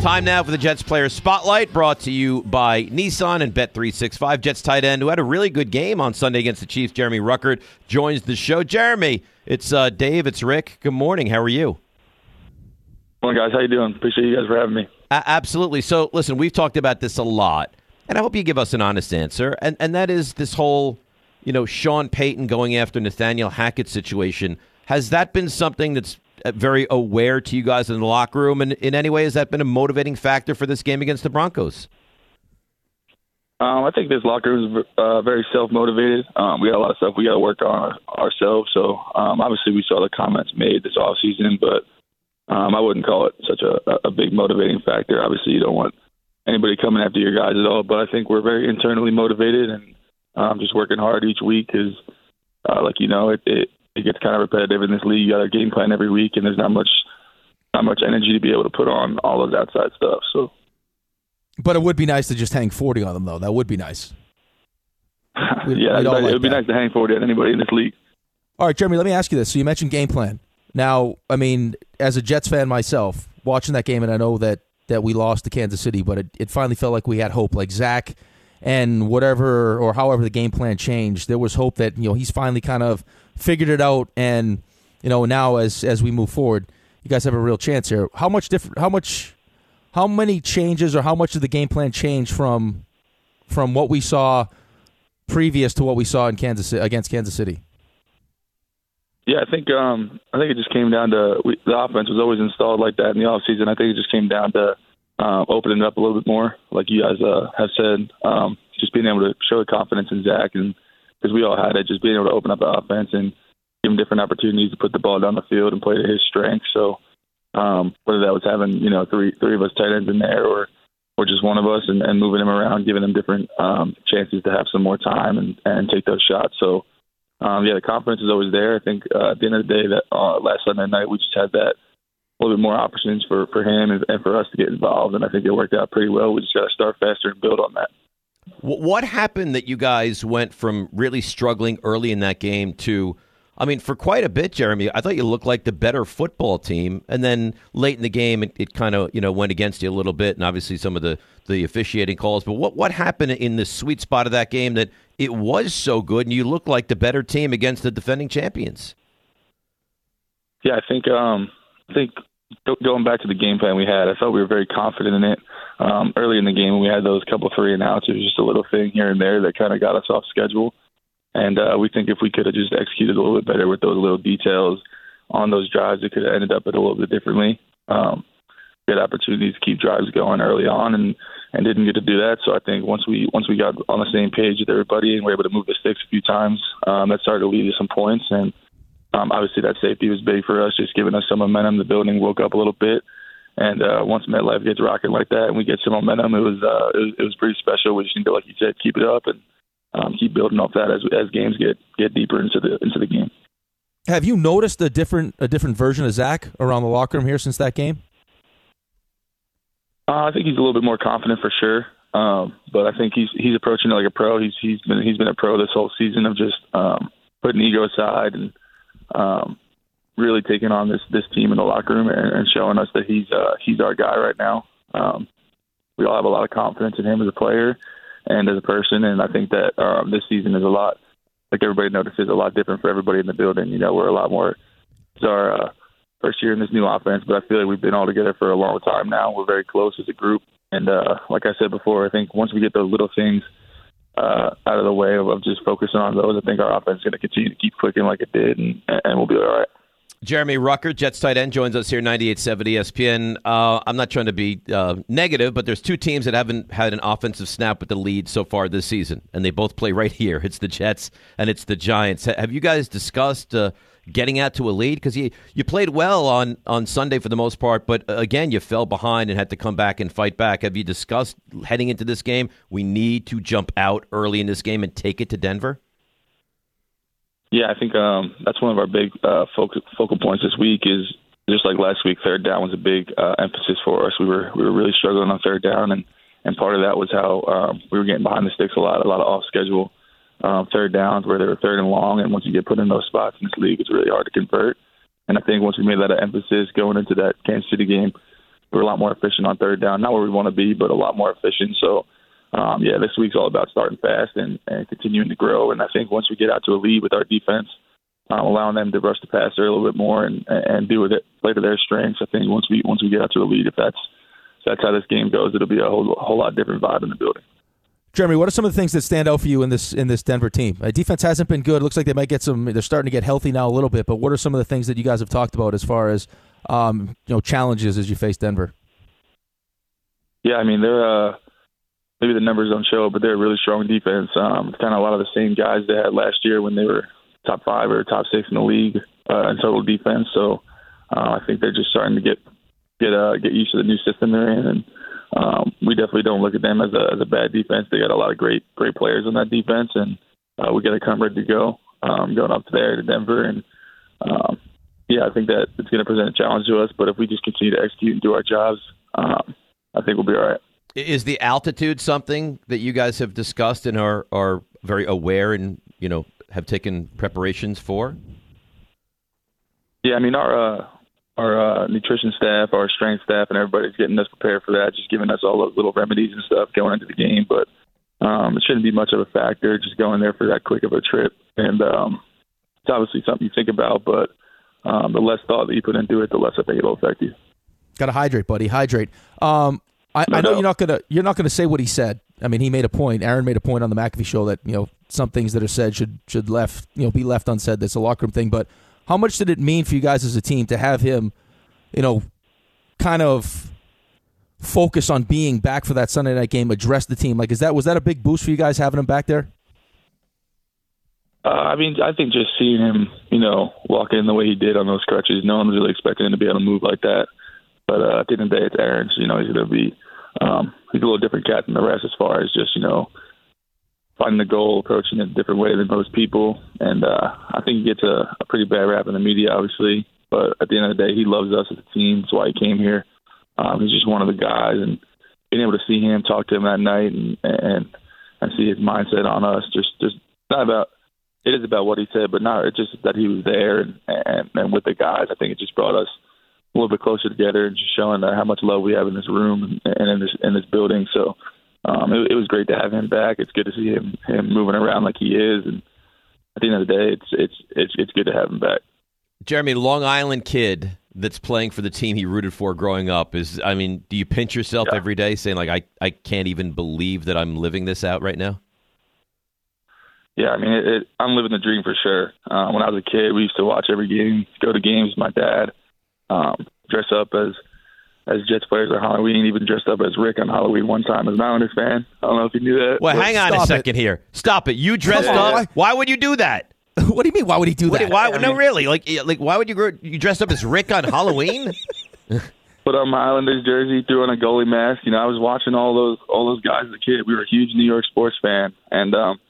Time now for the Jets player spotlight brought to you by Nissan and Bet365. Jets tight end who had a really good game on Sunday against the Chiefs, Jeremy Ruckert, joins the show. Jeremy, it's uh, Dave, it's Rick. Good morning. How are you? Morning, guys. How you doing? Appreciate you guys for having me. Absolutely. So, listen, we've talked about this a lot, and I hope you give us an honest answer. And and that is this whole, you know, Sean Payton going after Nathaniel Hackett situation. Has that been something that's very aware to you guys in the locker room? And in any way, has that been a motivating factor for this game against the Broncos? Um, I think this locker room is uh, very self motivated. Um, we got a lot of stuff we got to work on ourselves. So um, obviously, we saw the comments made this off season, but um, I wouldn't call it such a, a big motivating factor. Obviously, you don't want anybody coming after your guys at all. But I think we're very internally motivated and um, just working hard each week. Because, uh, like you know, it, it it gets kind of repetitive in this league. You got a game plan every week, and there's not much not much energy to be able to put on all of that side stuff. So. But it would be nice to just hang 40 on them, though. That would be nice. We'd- yeah, we'd it like would be that. nice to hang 40 on anybody in this league. All right, Jeremy, let me ask you this. So you mentioned game plan. Now, I mean, as a Jets fan myself, watching that game, and I know that, that we lost to Kansas City, but it, it finally felt like we had hope. Like Zach and whatever or however the game plan changed, there was hope that, you know, he's finally kind of figured it out. And, you know, now as as we move forward, you guys have a real chance here. How much different, how much, how many changes or how much did the game plan change from from what we saw previous to what we saw in Kansas against Kansas City? Yeah, I think um, I think it just came down to we, the offense was always installed like that in the off season. I think it just came down to um, opening it up a little bit more, like you guys uh, have said. Um, just being able to show confidence in Zach, and because we all had it, just being able to open up the offense and give him different opportunities to put the ball down the field and play to his strengths. So um, whether that was having you know three three of us tight ends in there or or just one of us and, and moving him around, giving him different um, chances to have some more time and, and take those shots. So um, yeah, the confidence is always there. I think uh, at the end of the day, that uh, last Sunday night we just had that a little bit more opportunities for for him and, and for us to get involved, and I think it worked out pretty well. We just got to start faster and build on that. What happened that you guys went from really struggling early in that game to, I mean, for quite a bit, Jeremy, I thought you looked like the better football team, and then late in the game, it, it kind of you know went against you a little bit, and obviously some of the the officiating calls. But what what happened in the sweet spot of that game that it was so good, and you looked like the better team against the defending champions? Yeah, I think um, I think going back to the game plan we had, I felt we were very confident in it. Um, early in the game, we had those couple three and outs, it was just a little thing here and there that kind of got us off schedule. And uh, we think if we could have just executed a little bit better with those little details on those drives, it could have ended up a little bit differently. Um, we had opportunities to keep drives going early on, and and didn't get to do that. So I think once we once we got on the same page with everybody and were able to move the sticks a few times, um, that started to lead to some points. And um, obviously that safety was big for us, just giving us some momentum. The building woke up a little bit. And uh, once MetLife gets rocking like that, and we get some momentum, it was uh, it was, it was pretty special. We just need to, like you said, keep it up and um, keep building off that as as games get get deeper into the into the game. Have you noticed a different a different version of Zach around the locker room here since that game? Uh, I think he's a little bit more confident for sure. Um, but I think he's he's approaching it like a pro. He's he's been he's been a pro this whole season of just um, putting ego aside and um, really taking on this this team in the locker room and, and showing us that he's uh, he's our guy right now. Um, we all have a lot of confidence in him as a player and as a person, and I think that um, this season is a lot like everybody notices a lot different for everybody in the building. You know, we're a lot more. It's our uh, first year in this new offense, but I feel like we've been all together for a long time now. We're very close as a group, and uh, like I said before, I think once we get those little things uh, out of the way of, of just focusing on those, I think our offense is going to continue to keep clicking like it did, and, and we'll be all right. Jeremy Ruckert, Jets tight end, joins us here, 98.7 ESPN. Uh, I'm not trying to be uh, negative, but there's two teams that haven't had an offensive snap with the lead so far this season, and they both play right here. It's the Jets and it's the Giants. Have you guys discussed uh, getting out to a lead? Because you, you played well on, on Sunday for the most part, but uh, again, you fell behind and had to come back and fight back. Have you discussed heading into this game, we need to jump out early in this game and take it to Denver? Yeah, I think um, that's one of our big uh, focal focal points this week. Is just like last week, third down was a big uh, emphasis for us. We were we were really struggling on third down, and and part of that was how um, we were getting behind the sticks a lot, a lot of off schedule um, third downs where they were third and long. And once you get put in those spots in this league, it's really hard to convert. And I think once we made that an emphasis going into that Kansas City game, we are a lot more efficient on third down. Not where we want to be, but a lot more efficient. So um, yeah, this week's all about starting fast and, and continuing to grow. And I think once we get out to a lead with our defense, um, allowing them to rush the passer a little bit more and and do with it play to their strengths. I think once we once we get out to a lead, if that's if that's how this game goes, it'll be a whole a whole lot different vibe in the building. Jeremy, what are some of the things that stand out for you in this in this Denver team? Uh, defense hasn't been good. It looks like they might get some. They're starting to get healthy now a little bit. But what are some of the things that you guys have talked about as far as um, you know challenges as you face Denver? Yeah, I mean they're uh, maybe the numbers don't show, but they're a really strong defense. Um, kind of a lot of the same guys they had last year when they were top five or top six in the league uh, in total defense. So uh, I think they're just starting to get get uh, get used to the new system they're in, and um, we definitely don't look at them as a as a bad defense. They got a lot of great great players on that defense, and uh, we got to come ready to go um, going up there to Denver. And um, yeah, I think that it's going to present a challenge to us. But if we just continue to execute and do our jobs, um, I think we'll be all right. Is the altitude something that you guys have discussed and are are very aware and you know have taken preparations for? Yeah, I mean our uh, our uh, nutrition staff, our strength staff, and everybody's getting us prepared for that. Just giving us all the little remedies and stuff going into the game, but um, it shouldn't be much of a factor. Just going there for that quick of a trip, and um, it's obviously something you think about, but um, the less thought that you put into it, the less I think it'll affect you. Got to hydrate, buddy. Hydrate. Um, I, no, I know no. you're not gonna you're not gonna say what he said. I mean, he made a point. Aaron made a point on the McAfee show that you know some things that are said should should left you know be left unsaid. That's a locker room thing. But how much did it mean for you guys as a team to have him, you know, kind of focus on being back for that Sunday night game, address the team? Like, is that was that a big boost for you guys having him back there? Uh, I mean, I think just seeing him, you know, walk in the way he did on those crutches, no one was really expecting him to be able to move like that. But uh, at the end of the day, it's Aaron. You know, he's going to be um, he's a little different cat than the rest as far as just you know finding the goal, approaching it a different way than most people. And uh, I think he gets a, a pretty bad rap in the media, obviously. But at the end of the day, he loves us as a team. That's why he came here. Um, he's just one of the guys, and being able to see him, talk to him that night, and and and see his mindset on us, just just not about. It is about what he said, but not it's just that he was there and, and and with the guys. I think it just brought us a little bit closer together and just showing how much love we have in this room and in this in this building. So um, it, it was great to have him back. It's good to see him him moving around like he is, and at the end of the day, it's it's it's it's good to have him back. Jeremy, Long Island kid that's playing for the team he rooted for growing up is. I mean, do you pinch yourself yeah. every day saying like, I I can't even believe that I'm living this out right now? Yeah, I mean, it, it, I'm living the dream for sure. Uh, when I was a kid, we used to watch every game, go to games with my dad, um, dress up as as Jets players on Halloween, even dressed up as Rick on Halloween one time as an Islanders fan. I don't know if you knew that. Well, hang on a second it. here. Stop it. You dressed up. Why? why would you do that? what do you mean? Why would he do that? Why? No, really. Like, like, why would you grow, you dressed up as Rick on Halloween? Put on my Islanders jersey, threw on a goalie mask. You know, I was watching all those all those guys as a kid. We were a huge New York sports fan, and um,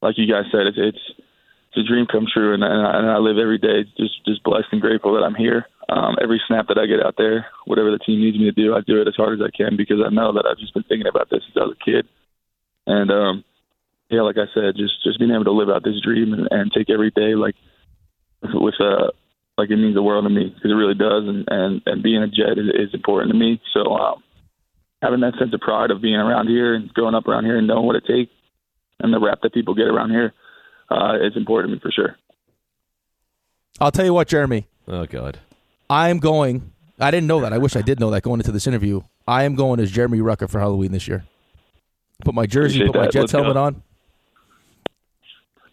like you guys said, it's it's, it's a dream come true, and, and, I, and I live every day just just blessed and grateful that I'm here um, every snap that I get out there, whatever the team needs me to do, I do it as hard as I can because I know that I've just been thinking about this since I was a kid. And um, yeah, like I said, just just being able to live out this dream and, and take every day like with uh like it means the world to me because it really does. And and and being a Jet is, is important to me. So um, having that sense of pride of being around here and growing up around here and knowing what it takes and the rap that people get around here uh, is important to me for sure. I'll tell you what, Jeremy. Oh God. I am going. I didn't know that. I wish I did know that going into this interview. I am going as Jeremy Ruckert for Halloween this year. Put my jersey, Appreciate put my Jets Let's helmet go. on.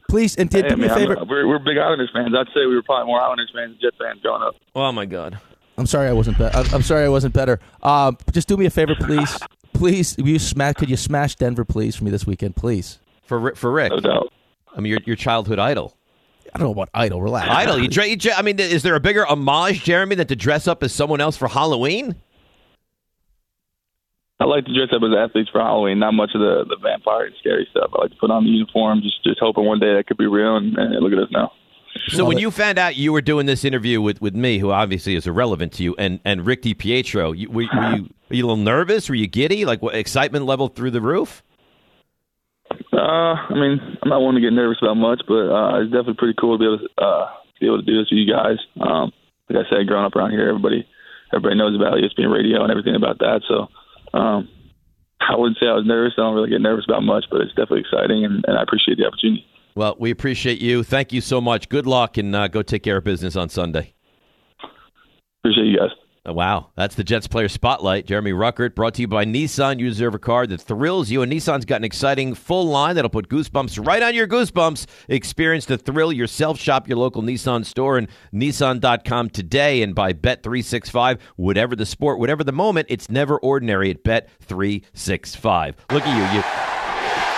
Please, and did Hey, do me a man, I'm- favor. we're, we're big Islanders fans. I'd say we were probably more Islanders fans than Jet fans growing up. Oh my God. I'm sorry I wasn't. Be- I'm I'm sorry I wasn't better. Um, just do me a favor, please. Please, will you smash? Could you smash Denver, please, for me this weekend, please? For Ri- for Rick, No doubt. I mean your your childhood idol. I don't know about idol. Relax. Idol. You, dre- you dre- I mean, is there a bigger homage, Jeremy, than to dress up as someone else for Halloween? I like to dress up as athletes for Halloween. Not much of the the vampire and scary stuff. I like to put on the uniform, just just hoping one day that could be real. And, and look at us now. So Love when it. you found out you were doing this interview with, with me, who obviously is irrelevant to you, and, and Rick DiPietro, you, were, were you were you a little nervous? Were you giddy? Like what, excitement level through the roof? Uh, I mean, I'm not one to get nervous about much, but uh, it's definitely pretty cool to be able to uh, be able to do this with you guys. Um, like I said, growing up around here, everybody everybody knows about ESPN radio and everything about that. So um, I wouldn't say I was nervous. I don't really get nervous about much, but it's definitely exciting, and, and I appreciate the opportunity. Well, we appreciate you. Thank you so much. Good luck, and uh, go take care of business on Sunday. Appreciate you guys. Oh, wow, that's the Jets player spotlight. Jeremy Ruckert, brought to you by Nissan. You deserve a car that thrills you, and Nissan's got an exciting full line that'll put goosebumps right on your goosebumps. Experience the thrill yourself. Shop your local Nissan store and Nissan.com today, and by Bet three six five. Whatever the sport, whatever the moment, it's never ordinary at Bet three six five. Look at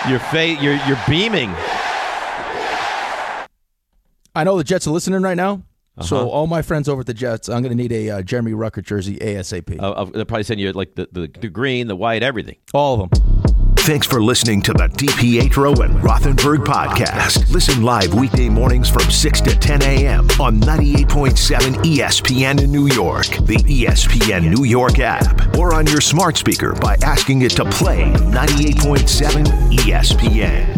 you, you, your face, you're you're beaming. I know the Jets are listening right now. Uh-huh. So all my friends over at the Jets, I'm going to need a uh, Jeremy Ruckert jersey ASAP. Uh, uh, they'll probably send you like the, the the green, the white, everything. all of them. Thanks for listening to the DiPietro and Rothenberg podcast. Listen live weekday mornings from 6 to 10 a.m. on 98.7 ESPN in New York, the ESPN New York app, or on your smart speaker by asking it to play 98.7 ESPN.